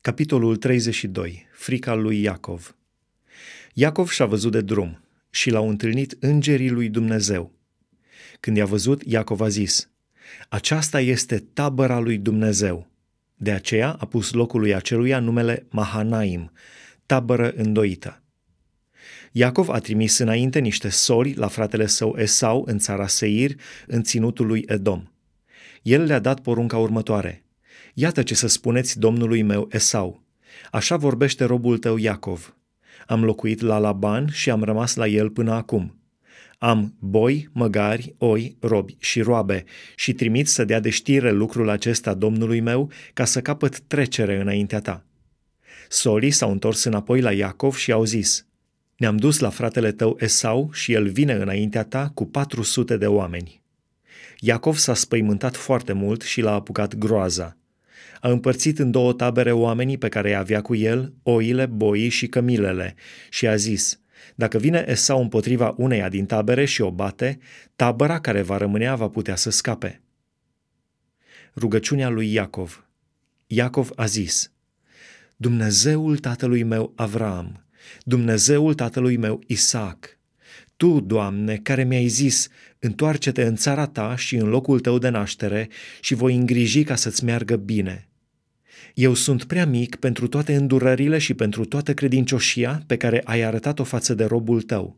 Capitolul 32. Frica lui Iacov Iacov și-a văzut de drum și l-au întâlnit îngerii lui Dumnezeu. Când i-a văzut, Iacov a zis, Aceasta este tabăra lui Dumnezeu. De aceea a pus locului aceluia numele Mahanaim, tabără îndoită. Iacov a trimis înainte niște sori la fratele său Esau în țara Seir, în ținutul lui Edom. El le-a dat porunca următoare – Iată ce să spuneți domnului meu Esau. Așa vorbește robul tău Iacov. Am locuit la Laban și am rămas la el până acum. Am boi, măgari, oi, robi și roabe și trimit să dea de știre lucrul acesta domnului meu ca să capăt trecere înaintea ta. Solii s-au întors înapoi la Iacov și au zis, Ne-am dus la fratele tău Esau și el vine înaintea ta cu patru sute de oameni. Iacov s-a spăimântat foarte mult și l-a apucat groaza a împărțit în două tabere oamenii pe care îi avea cu el, oile, boii și cămilele, și a zis, dacă vine Esau împotriva uneia din tabere și o bate, tabăra care va rămânea va putea să scape. Rugăciunea lui Iacov Iacov a zis, Dumnezeul tatălui meu Avram, Dumnezeul tatălui meu Isaac, tu, Doamne, care mi-ai zis, întoarce-te în țara ta și în locul tău de naștere și voi îngriji ca să-ți meargă bine. Eu sunt prea mic pentru toate îndurările și pentru toată credincioșia pe care ai arătat-o față de robul tău.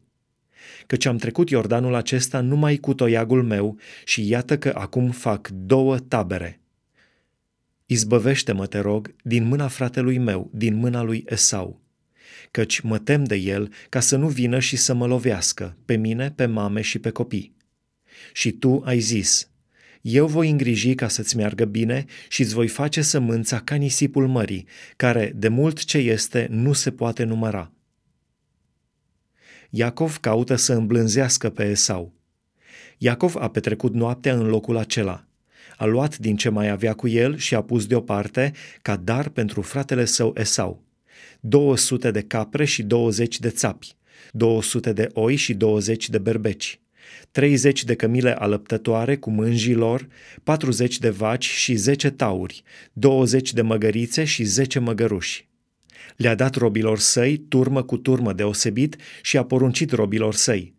Căci am trecut Iordanul acesta numai cu toiagul meu și iată că acum fac două tabere. Izbăvește-mă, te rog, din mâna fratelui meu, din mâna lui Esau, căci mă tem de el ca să nu vină și să mă lovească, pe mine, pe mame și pe copii. Și tu ai zis, eu voi îngriji ca să-ți meargă bine și îți voi face sămânța ca nisipul mării, care, de mult ce este, nu se poate număra. Iacov caută să îmblânzească pe Esau. Iacov a petrecut noaptea în locul acela. A luat din ce mai avea cu el și a pus deoparte ca dar pentru fratele său Esau. 200 de capre și 20 de țapi, 200 de oi și 20 de berbeci. 30 de cămile alăptătoare cu mânjii lor, 40 de vaci și 10 tauri, 20 de măgărițe și 10 măgăruși. Le-a dat robilor săi turmă cu turmă deosebit și a poruncit robilor săi.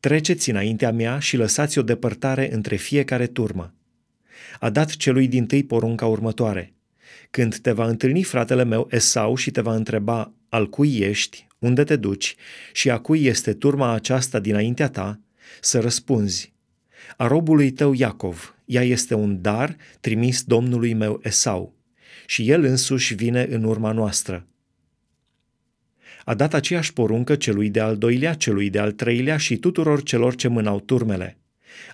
Treceți înaintea mea și lăsați o depărtare între fiecare turmă. A dat celui din tâi porunca următoare. Când te va întâlni fratele meu Esau și te va întreba al cui ești, unde te duci și a cui este turma aceasta dinaintea ta, să răspunzi, a robului tău Iacov, ea este un dar trimis domnului meu Esau, și el însuși vine în urma noastră. A dat aceeași poruncă celui de-al doilea, celui de-al treilea și tuturor celor ce mânau turmele.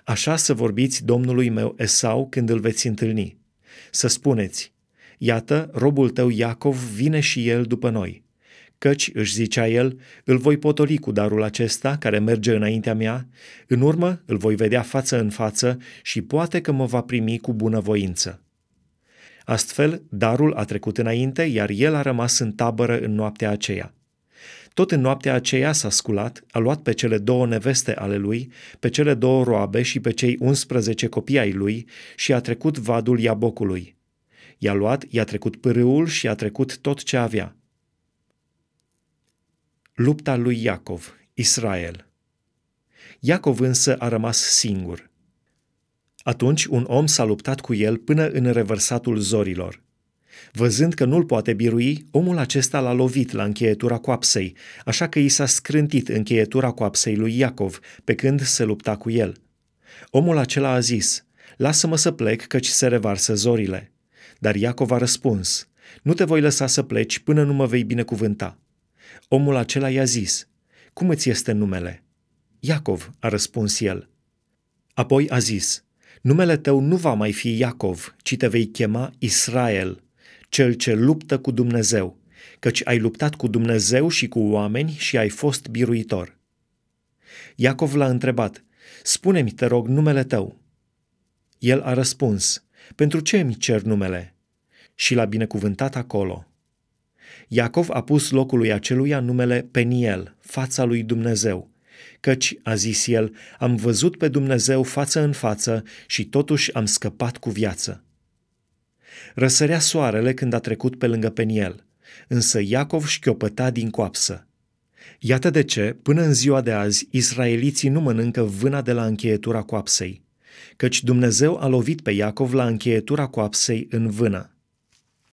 Așa să vorbiți domnului meu Esau când îl veți întâlni. Să spuneți, iată, robul tău Iacov vine și el după noi căci, își zicea el, îl voi potoli cu darul acesta care merge înaintea mea, în urmă îl voi vedea față în față și poate că mă va primi cu bunăvoință. Astfel, darul a trecut înainte, iar el a rămas în tabără în noaptea aceea. Tot în noaptea aceea s-a sculat, a luat pe cele două neveste ale lui, pe cele două roabe și pe cei 11 copii ai lui și a trecut vadul Iabocului. I-a luat, i-a trecut pârâul și a trecut tot ce avea – Lupta lui Iacov, Israel. Iacov însă a rămas singur. Atunci un om s-a luptat cu el până în revărsatul zorilor. Văzând că nu-l poate birui, omul acesta l-a lovit la încheietura coapsei, așa că i s-a scrântit încheietura coapsei lui Iacov, pe când se lupta cu el. Omul acela a zis, Lasă-mă să plec, căci se revarsă zorile. Dar Iacov a răspuns, Nu te voi lăsa să pleci până nu mă vei binecuvânta. Omul acela i-a zis, Cum îți este numele? Iacov, a răspuns el. Apoi a zis, Numele tău nu va mai fi Iacov, ci te vei chema Israel, cel ce luptă cu Dumnezeu, căci ai luptat cu Dumnezeu și cu oameni și ai fost biruitor. Iacov l-a întrebat, Spune-mi, te rog, numele tău. El a răspuns, Pentru ce mi cer numele? Și l-a binecuvântat acolo. Iacov a pus locului aceluia numele Peniel, fața lui Dumnezeu, căci, a zis el, am văzut pe Dumnezeu față în față și totuși am scăpat cu viață. Răsărea soarele când a trecut pe lângă Peniel, însă Iacov șchiopăta din coapsă. Iată de ce, până în ziua de azi, israeliții nu mănâncă vâna de la încheietura coapsei, căci Dumnezeu a lovit pe Iacov la încheietura coapsei în vână.